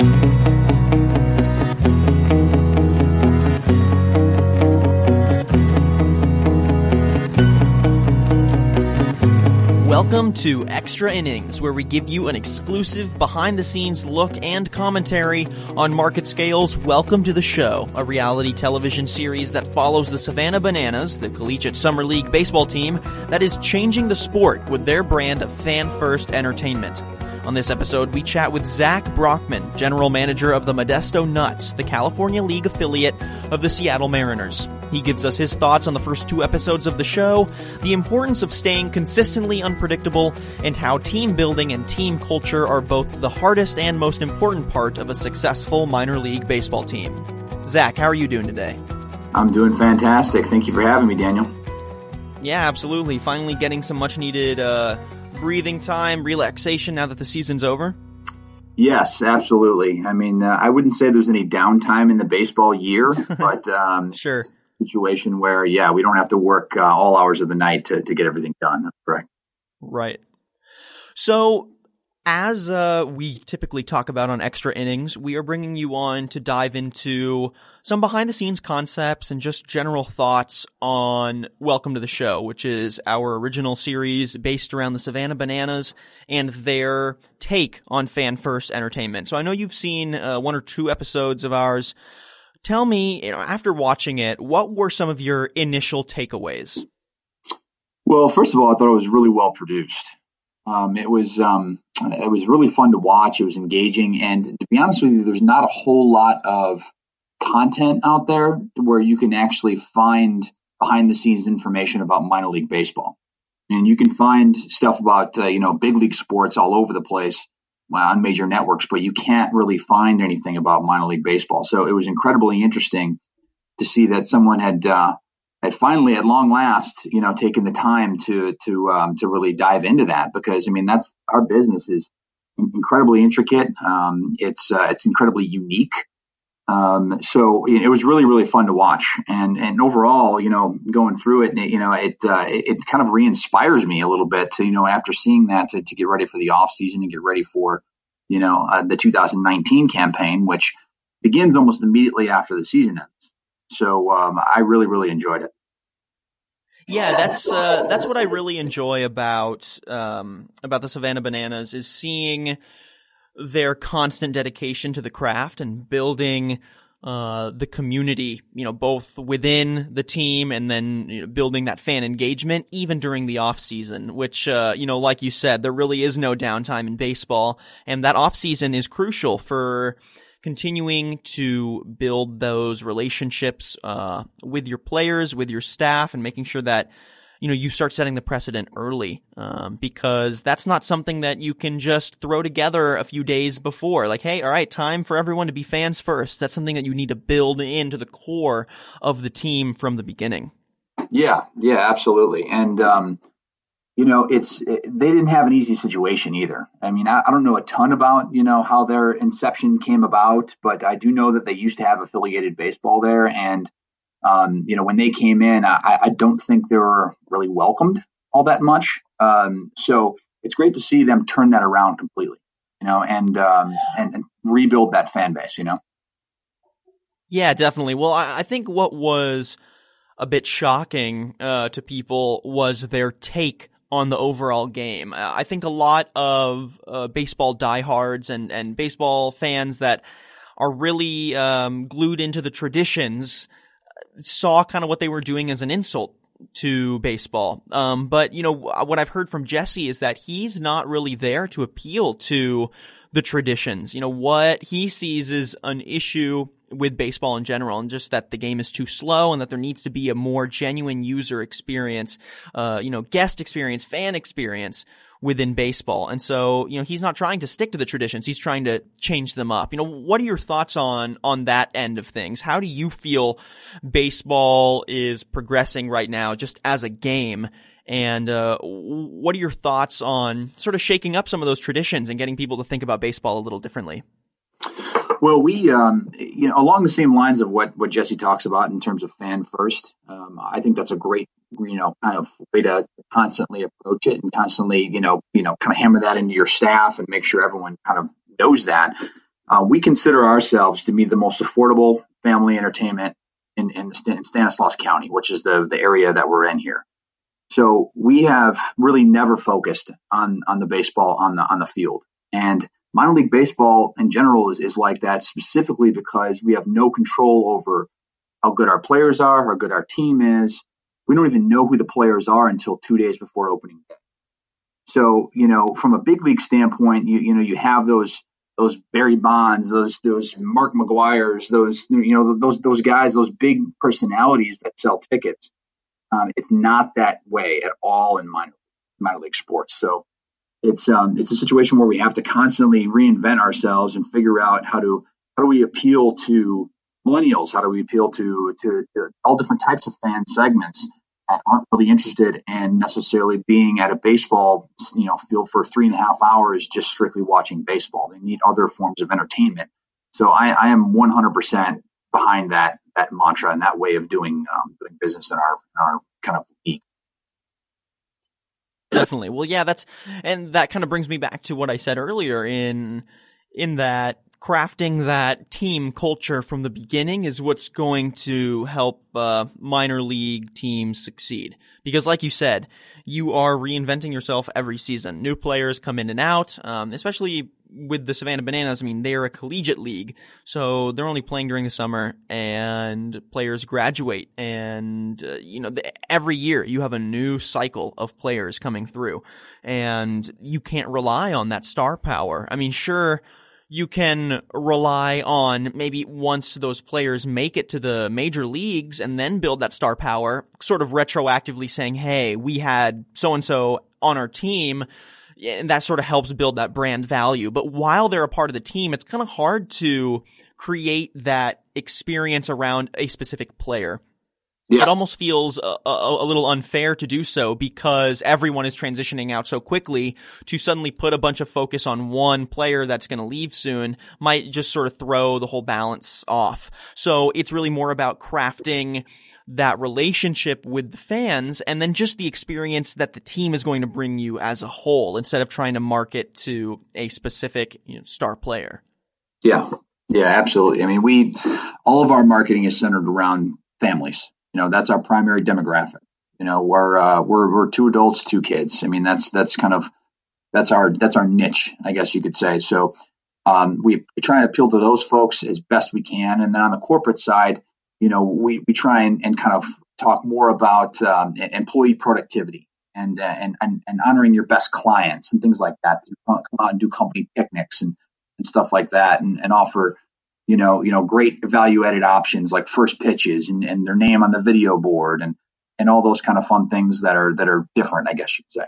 Welcome to Extra Innings, where we give you an exclusive behind the scenes look and commentary on Market Scale's Welcome to the Show, a reality television series that follows the Savannah Bananas, the collegiate summer league baseball team that is changing the sport with their brand of fan first entertainment. On this episode, we chat with Zach Brockman, general manager of the Modesto Nuts, the California League affiliate of the Seattle Mariners. He gives us his thoughts on the first two episodes of the show, the importance of staying consistently unpredictable, and how team building and team culture are both the hardest and most important part of a successful minor league baseball team. Zach, how are you doing today? I'm doing fantastic. Thank you for having me, Daniel. Yeah, absolutely. Finally getting some much needed uh, breathing time, relaxation now that the season's over. Yes, absolutely. I mean, uh, I wouldn't say there's any downtime in the baseball year, but um, sure situation where, yeah, we don't have to work uh, all hours of the night to, to get everything done. That's correct. Right. So, as uh, we typically talk about on extra innings, we are bringing you on to dive into some behind the scenes concepts and just general thoughts on Welcome to the Show, which is our original series based around the Savannah Bananas and their take on fan first entertainment. So I know you've seen uh, one or two episodes of ours. Tell me, you know, after watching it, what were some of your initial takeaways? Well, first of all, I thought it was really well produced. Um, it was um, it was really fun to watch. It was engaging, and to be honest with you, there's not a whole lot of content out there where you can actually find behind the scenes information about minor league baseball. And you can find stuff about uh, you know big league sports all over the place on major networks, but you can't really find anything about minor league baseball. So it was incredibly interesting to see that someone had uh, had finally, at long last, you know, taken the time to to um, to really dive into that because I mean that's our business is incredibly intricate. Um, it's uh, it's incredibly unique. Um, so it was really really fun to watch, and and overall, you know, going through it, you know, it uh, it, it, kind of re-inspires me a little bit to you know after seeing that to, to get ready for the off season and get ready for you know uh, the 2019 campaign, which begins almost immediately after the season ends. So um, I really really enjoyed it. Yeah, that's uh, that's what I really enjoy about um, about the Savannah Bananas is seeing their constant dedication to the craft and building uh, the community, you know, both within the team and then you know, building that fan engagement, even during the off season, which, uh, you know, like you said, there really is no downtime in baseball. And that off season is crucial for continuing to build those relationships, uh, with your players, with your staff and making sure that, you know, you start setting the precedent early, um, because that's not something that you can just throw together a few days before. Like, hey, all right, time for everyone to be fans first. That's something that you need to build into the core of the team from the beginning. Yeah, yeah, absolutely. And, um, you know, it's it, they didn't have an easy situation either. I mean, I, I, don't know a ton about you know how their inception came about, but I do know that they used to have affiliated baseball there, and um, you know, when they came in, I, I, don't think they were really welcomed all that much. Um, so it's great to see them turn that around completely, you know, and, um, and, and rebuild that fan base, you know. Yeah, definitely. Well, I, I think what was a bit shocking uh, to people was their take on the overall game. Uh, I think a lot of uh, baseball diehards and and baseball fans that are really um, glued into the traditions saw kind of what they were doing as an insult to baseball. Um, but you know, what I've heard from Jesse is that he's not really there to appeal to the traditions. You know, what he sees is an issue with baseball in general and just that the game is too slow and that there needs to be a more genuine user experience, uh, you know, guest experience, fan experience within baseball. And so, you know, he's not trying to stick to the traditions. He's trying to change them up. You know, what are your thoughts on, on that end of things? How do you feel baseball is progressing right now just as a game? And, uh, what are your thoughts on sort of shaking up some of those traditions and getting people to think about baseball a little differently? Well, we, um, you know, along the same lines of what what Jesse talks about in terms of fan first, um, I think that's a great, you know, kind of way to constantly approach it and constantly, you know, you know, kind of hammer that into your staff and make sure everyone kind of knows that. Uh, we consider ourselves to be the most affordable family entertainment in, in, the, in Stanislaus County, which is the, the area that we're in here. So we have really never focused on on the baseball on the on the field. And minor league baseball in general is, is like that specifically because we have no control over how good our players are, how good our team is. We don't even know who the players are until two days before opening day. So, you know, from a big league standpoint, you you know, you have those those Barry Bonds, those those Mark McGwire's, those you know those those guys, those big personalities that sell tickets. Um, it's not that way at all in minor minor league sports. So it's um, it's a situation where we have to constantly reinvent ourselves and figure out how to how do we appeal to millennials? How do we appeal to to, to all different types of fan segments that aren't really interested in necessarily being at a baseball you know field for three and a half hours just strictly watching baseball. They need other forms of entertainment. So I, I am 100% behind that that mantra and that way of doing um, doing business in our in our kind of league. Definitely. Well, yeah, that's and that kind of brings me back to what I said earlier in in that crafting that team culture from the beginning is what's going to help uh, minor league teams succeed. Because, like you said, you are reinventing yourself every season. New players come in and out, um, especially with the Savannah Bananas, I mean, they're a collegiate league, so they're only playing during the summer, and players graduate, and uh, you know, the, every year you have a new cycle of players coming through, and you can't rely on that star power. I mean, sure. You can rely on maybe once those players make it to the major leagues and then build that star power, sort of retroactively saying, Hey, we had so and so on our team and that sort of helps build that brand value. But while they're a part of the team, it's kind of hard to create that experience around a specific player. Yeah. It almost feels a, a, a, little unfair to do so because everyone is transitioning out so quickly to suddenly put a bunch of focus on one player that's going to leave soon might just sort of throw the whole balance off. So it's really more about crafting that relationship with the fans and then just the experience that the team is going to bring you as a whole instead of trying to market to a specific you know, star player. Yeah. Yeah, absolutely. I mean, we all of our marketing is centered around families. You know, that's our primary demographic. You know, we're uh, we're we're two adults, two kids. I mean, that's that's kind of that's our that's our niche, I guess you could say. So um, we, try and appeal to those folks as best we can, and then on the corporate side, you know, we, we try and, and kind of talk more about um, employee productivity and, uh, and, and, and honoring your best clients and things like that. Come out and do company picnics and, and stuff like that and, and offer, you know, you know, great value added options like first pitches and, and their name on the video board and, and all those kind of fun things that are, that are different, I guess you'd say.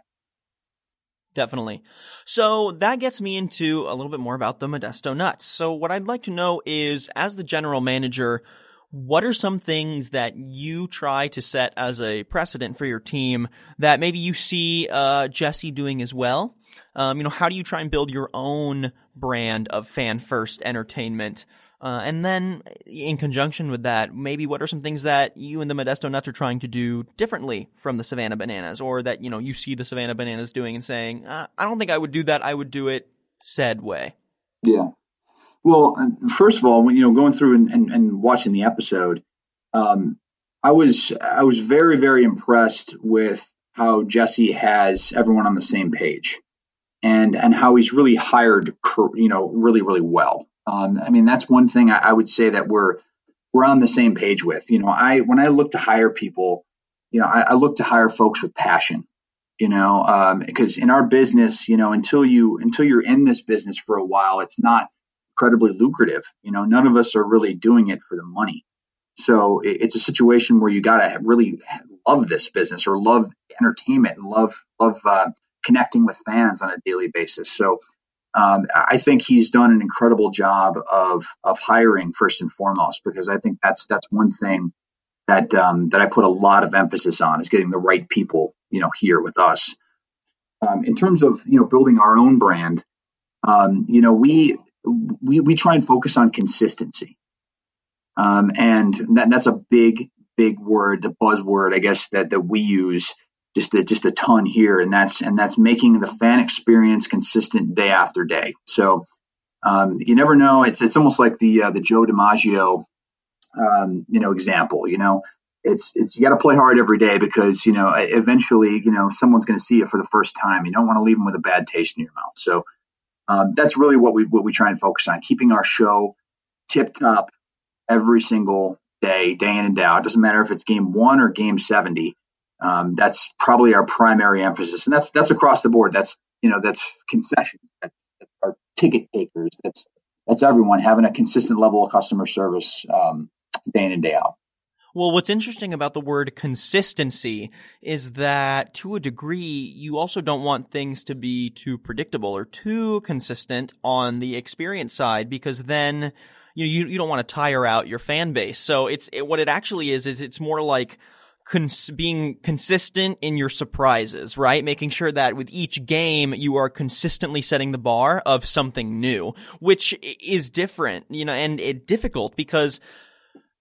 Definitely. So that gets me into a little bit more about the Modesto Nuts. So what I'd like to know is, as the general manager, what are some things that you try to set as a precedent for your team that maybe you see uh, Jesse doing as well? Um, you know, how do you try and build your own brand of fan first entertainment? Uh, and then, in conjunction with that, maybe what are some things that you and the Modesto Nuts are trying to do differently from the Savannah Bananas, or that you know you see the Savannah Bananas doing and saying, uh, "I don't think I would do that. I would do it said way." Yeah, well, first of all, when you know going through and, and, and watching the episode, um, I was I was very very impressed with how Jesse has everyone on the same page, and and how he's really hired you know really really well. Um, I mean that's one thing I, I would say that we're we're on the same page with. You know, I when I look to hire people, you know, I, I look to hire folks with passion. You know, um, because in our business, you know, until you until you're in this business for a while, it's not incredibly lucrative. You know, none of us are really doing it for the money. So it's a situation where you got to really love this business or love entertainment and love love uh, connecting with fans on a daily basis. So um, I think he's done an incredible job of of hiring first and foremost because I think that's that's one thing that um, that I put a lot of emphasis on is getting the right people you know here with us. Um, in terms of you know building our own brand, um, you know we we, we try and focus on consistency. Um, and that, that's a big, big word, the buzzword, I guess, that, that we use just a, just a ton here. And that's, and that's making the fan experience consistent day after day. So, Um, you never know. It's it's almost like the uh, the Joe DiMaggio, um, you know, example. You know, it's it's you got to play hard every day because you know eventually you know someone's going to see it for the first time. You don't want to leave them with a bad taste in your mouth. So um, that's really what we what we try and focus on, keeping our show tip top every single day, day in and day out. It doesn't matter if it's game one or game seventy. Um, that's probably our primary emphasis, and that's that's across the board. That's you know that's concessions, that's, that's our ticket takers, that's that's everyone having a consistent level of customer service um, day in and day out. Well, what's interesting about the word consistency is that to a degree, you also don't want things to be too predictable or too consistent on the experience side because then you know, you, you don't want to tire out your fan base. So it's it, what it actually is is it's more like cons- being consistent in your surprises, right? Making sure that with each game you are consistently setting the bar of something new, which is different, you know, and it difficult because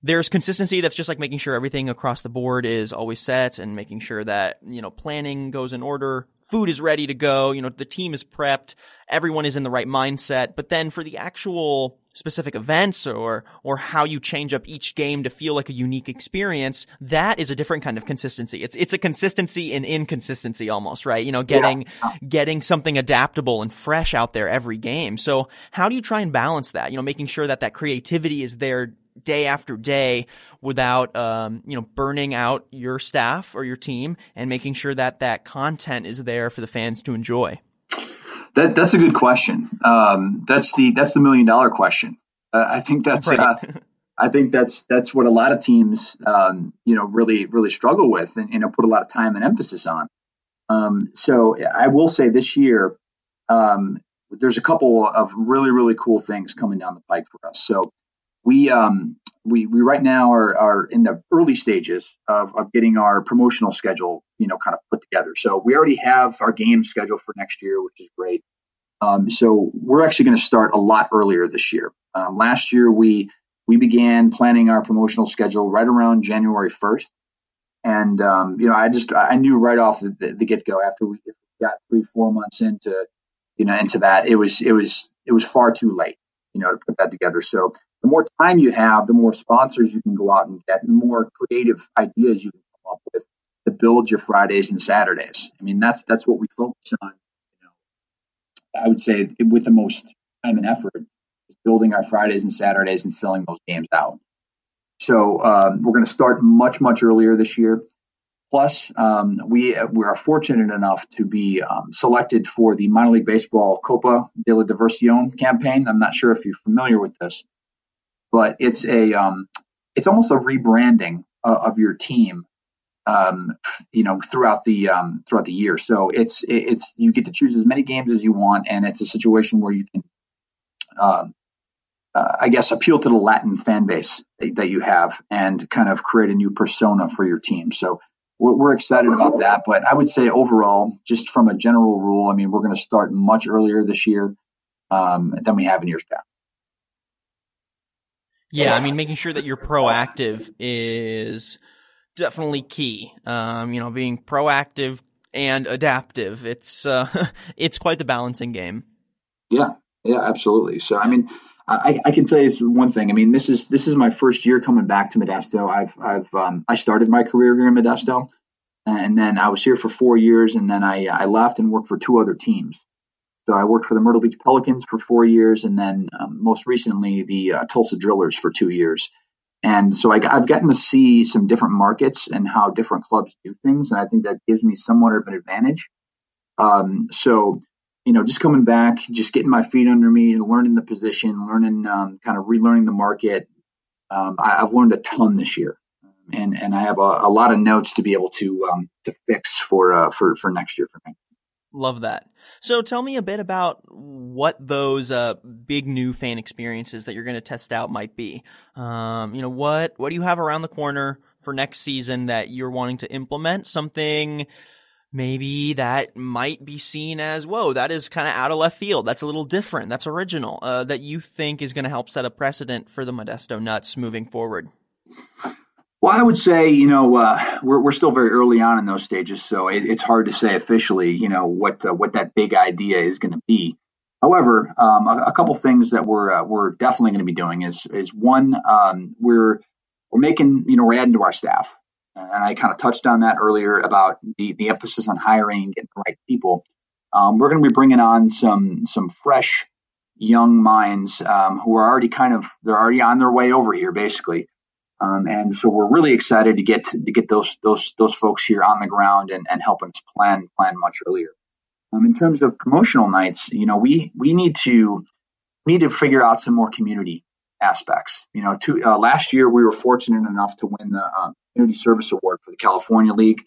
there's consistency that's just like making sure everything across the board is always set and making sure that, you know, planning goes in order, food is ready to go, you know, the team is prepped, everyone is in the right mindset. But then for the actual specific events or or how you change up each game to feel like a unique experience that is a different kind of consistency it's it's a consistency in inconsistency almost right you know getting yeah. getting something adaptable and fresh out there every game so how do you try and balance that you know making sure that that creativity is there day after day without um, you know burning out your staff or your team and making sure that that content is there for the fans to enjoy? That that's a good question. Um, that's the that's the million dollar question. Uh, i think that's right. uh, i think that's that's what a lot of teams um, you know really really struggle with and you know put a lot of time and emphasis on. Um, so i will say this year um, there's a couple of really really cool things coming down the pike for us. So we um, we we right now are are in the early stages of, of getting our promotional schedule you know kind of put together. So we already have our game scheduled for next year which is great. Um, so we're actually going to start a lot earlier this year. Um, last year we we began planning our promotional schedule right around january 1st and um, you know i just i knew right off the, the, the get-go after we got three four months into you know into that it was it was it was far too late you know to put that together so the more time you have, the more sponsors you can go out and get, the more creative ideas you can come up with to build your Fridays and Saturdays. I mean, that's that's what we focus on. You know, I would say with the most time and effort is building our Fridays and Saturdays and selling those games out. So um, we're going to start much much earlier this year. Plus, um, we we are fortunate enough to be um, selected for the minor league baseball Copa de la Diversión campaign. I'm not sure if you're familiar with this, but it's a um, it's almost a rebranding uh, of your team um, you know throughout the um, throughout the year so it's it's you get to choose as many games as you want and it's a situation where you can um, uh, I guess appeal to the Latin fan base that you have and kind of create a new persona for your team so we're, we're excited about that but I would say overall just from a general rule I mean we're going to start much earlier this year um, than we have in years past yeah, I mean, making sure that you're proactive is definitely key. Um, you know, being proactive and adaptive. It's uh, it's quite the balancing game. Yeah, yeah, absolutely. So, I mean, I, I can tell you one thing. I mean, this is this is my first year coming back to Modesto. I've I've um, I started my career here in Modesto, and then I was here for four years, and then I I left and worked for two other teams. So I worked for the Myrtle Beach Pelicans for four years, and then um, most recently the uh, Tulsa Drillers for two years. And so I, have gotten to see some different markets and how different clubs do things, and I think that gives me somewhat of an advantage. Um, so, you know, just coming back, just getting my feet under me, learning the position, learning, um, kind of relearning the market. Um, I, have learned a ton this year, and and I have a, a lot of notes to be able to um, to fix for uh, for for next year for me. Love that. So tell me a bit about what those uh, big new fan experiences that you're going to test out might be. Um, you know, what what do you have around the corner for next season that you're wanting to implement? Something maybe that might be seen as whoa, that is kind of out of left field. That's a little different. That's original. Uh, that you think is going to help set a precedent for the Modesto Nuts moving forward. Well, I would say, you know, uh, we're we're still very early on in those stages, so it, it's hard to say officially, you know, what uh, what that big idea is going to be. However, um, a, a, couple things that we're uh, we're definitely going to be doing is is one um, we're we're making you know we're adding to our staff, and I kind of touched on that earlier about the the emphasis on hiring, getting the right people. Um, we're going to be bringing on some some fresh young minds um, who are already kind of they're already on their way over here basically. Um, and so we're really excited to get to, to, get those those those folks here on the ground and, and helping us plan plan much earlier. Um, in terms of promotional nights you know we we need to we need to figure out some more community aspects. You know uh, last year we were fortunate enough to win the uh, community service award for the california league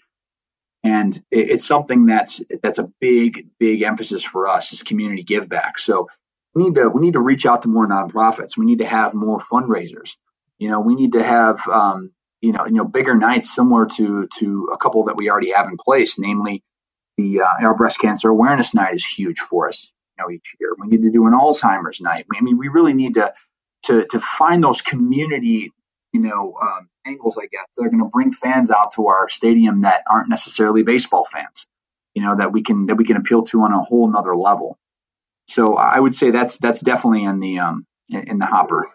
and it, it's something that's that's a big big emphasis for us is community give back so we need to we need to reach out to more nonprofits. We need to have more fundraisers. You know, we need to have um, you know you know bigger nights similar to to a couple that we already have in place, namely the uh, our breast cancer awareness night is huge for us. You know, each year we need to do an Alzheimer's night. I mean, we really need to to to find those community you know um, angles, I guess, that are going to bring fans out to our stadium that aren't necessarily baseball fans. You know, that we can that we can appeal to on a whole nother level. So I would say that's that's definitely in the um, in the hopper.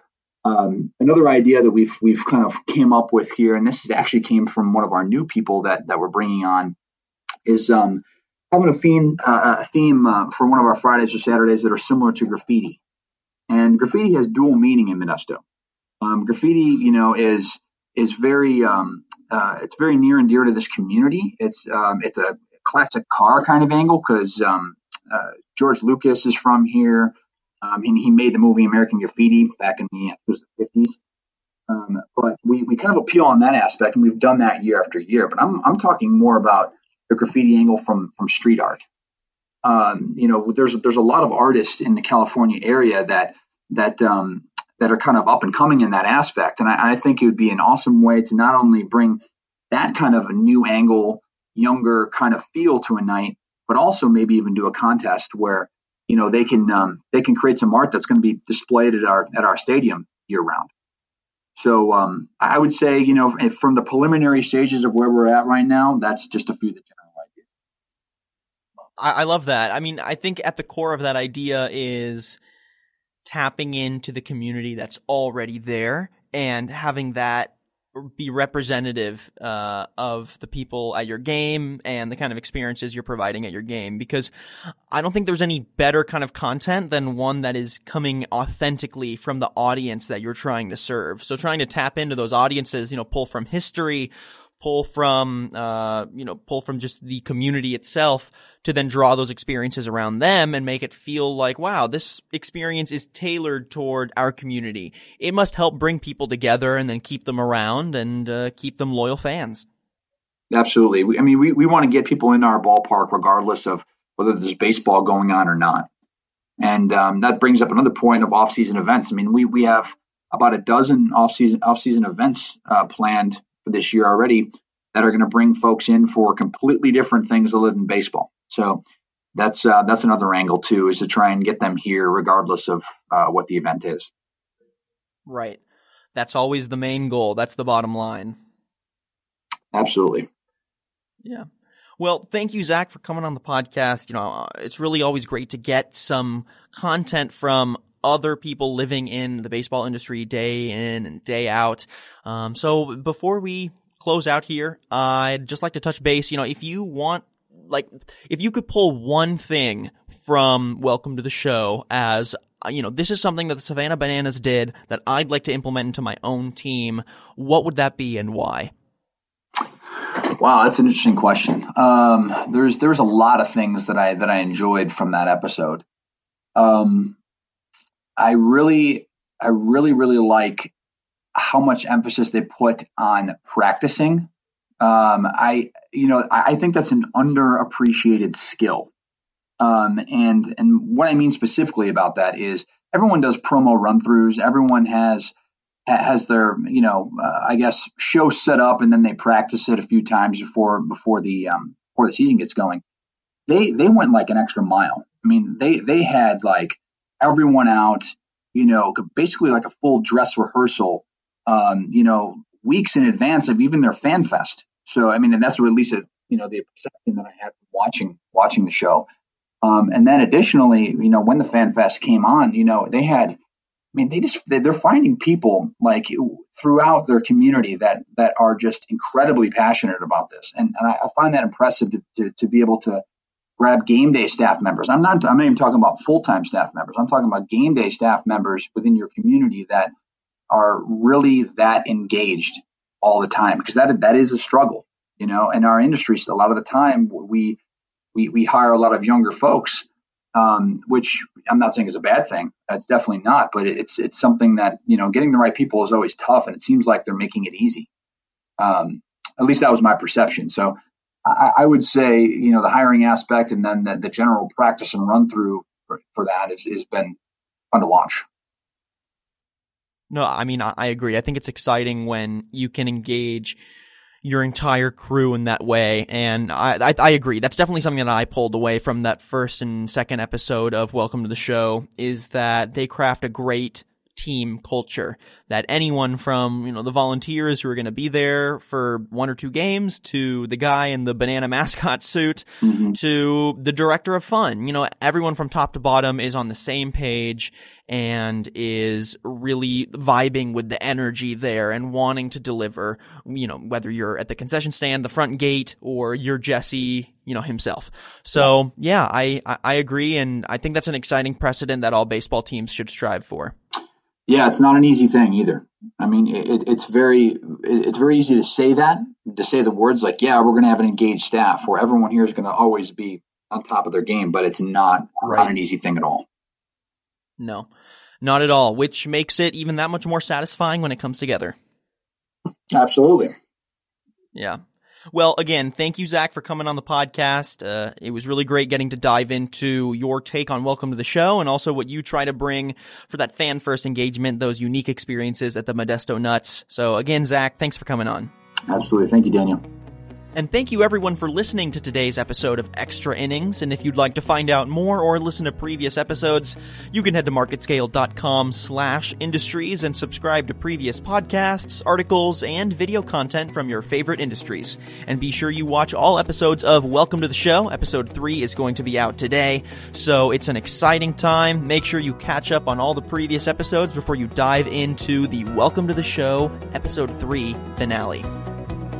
Um, another idea that we've we've kind of came up with here, and this actually came from one of our new people that that we're bringing on, is um, having a theme uh, a theme uh, for one of our Fridays or Saturdays that are similar to graffiti. And graffiti has dual meaning in Modesto. Um, graffiti, you know, is is very um, uh, it's very near and dear to this community. It's um, it's a classic car kind of angle because um, uh, George Lucas is from here. Um, and he made the movie American Graffiti back in the, 50s. Um, but we, we kind of appeal on that aspect, and we've done that year after year. But I'm, I'm talking more about the graffiti angle from, from street art. Um, you know, there's there's a lot of artists in the California area that that um, that are kind of up and coming in that aspect, and I, I think it would be an awesome way to not only bring that kind of a new angle, younger kind of feel to a night, but also maybe even do a contest where you know they can um, they can create some art that's going to be displayed at our at our stadium year round. So um, I would say you know from the preliminary stages of where we're at right now, that's just a few of the general ideas. I, I love that. I mean, I think at the core of that idea is tapping into the community that's already there and having that be representative uh, of the people at your game and the kind of experiences you're providing at your game because I don't think there's any better kind of content than one that is coming authentically from the audience that you're trying to serve. So trying to tap into those audiences, you know, pull from history, pull from uh, you know pull from just the community itself to then draw those experiences around them and make it feel like wow this experience is tailored toward our community. It must help bring people together and then keep them around and uh, keep them loyal fans. Absolutely. I mean we, we want to get people in our ballpark regardless of whether there's baseball going on or not. And um, that brings up another point of off-season events. I mean we, we have about a dozen off-season off-season events uh, planned for this year already that are going to bring folks in for completely different things other than baseball. So that's uh, that's another angle too, is to try and get them here regardless of uh, what the event is. Right. That's always the main goal. That's the bottom line. Absolutely. Yeah. Well, thank you, Zach, for coming on the podcast. You know, uh, it's really always great to get some content from other people living in the baseball industry day in and day out. Um, so before we close out here, I'd just like to touch base. You know, if you want, like, if you could pull one thing from Welcome to the Show as, uh, you know, this is something that the Savannah Bananas did that I'd like to implement into my own team, what would that be and why? Wow, that's an interesting question. Um, there's there's a lot of things that I that I enjoyed from that episode. Um, I really, I really, really like how much emphasis they put on practicing. Um, I, you know, I, I, think that's an underappreciated skill. Um, and and what I mean specifically about that is everyone does promo run throughs. Everyone has has their you know uh, I guess show set up and then they practice it a few times before before the um, before the season gets going. They they went like an extra mile. I mean they they had like everyone out, you know, basically like a full dress rehearsal, um, you know, weeks in advance of even their fan fest. So, I mean, and that's at least, a, you know, the perception that I had watching, watching the show. Um, and then additionally, you know, when the Fan Fest came on, you know, they had, I mean, they just they're finding people like throughout their community that that are just incredibly passionate about this, and, and I, I find that impressive to, to, to be able to grab game day staff members. I'm not I'm not even talking about full time staff members. I'm talking about game day staff members within your community that are really that engaged all the time because that that is a struggle. You know, in our industry, a lot of the time we we we hire a lot of younger folks, um, which I'm not saying is a bad thing. That's definitely not, but it's it's something that you know getting the right people is always tough, and it seems like they're making it easy. Um, at least that was my perception. So I, I, would say you know the hiring aspect and then the, the general practice and run through for, for has been fun to watch. No, I mean I, I agree. I think it's exciting when you can engage your entire crew in that way. And I, I, I, agree. That's definitely something that I pulled away from that first and second episode of Welcome to the Show is that they craft a great team culture that anyone from, you know, the volunteers who are going to be there for one or two games to the guy in the banana mascot suit mm-hmm. to the director of fun, you know, everyone from top to bottom is on the same page and is really vibing with the energy there and wanting to deliver, you know, whether you're at the concession stand, the front gate, or you're Jesse, you know, himself. So yeah, I, I agree. And I think that's an exciting precedent that all baseball teams should strive for. Yeah, it's not an easy thing either. I mean, it, it's very it's very easy to say that to say the words like, "Yeah, we're going to have an engaged staff," where everyone here is going to always be on top of their game, but it's not right. not an easy thing at all. No, not at all. Which makes it even that much more satisfying when it comes together. Absolutely. Yeah. Well, again, thank you, Zach, for coming on the podcast. Uh, it was really great getting to dive into your take on Welcome to the Show and also what you try to bring for that fan first engagement, those unique experiences at the Modesto Nuts. So, again, Zach, thanks for coming on. Absolutely. Thank you, Daniel. And thank you everyone for listening to today's episode of Extra Innings. And if you'd like to find out more or listen to previous episodes, you can head to marketscale.com slash industries and subscribe to previous podcasts, articles, and video content from your favorite industries. And be sure you watch all episodes of Welcome to the Show. Episode 3 is going to be out today. So it's an exciting time. Make sure you catch up on all the previous episodes before you dive into the Welcome to the Show Episode 3 finale.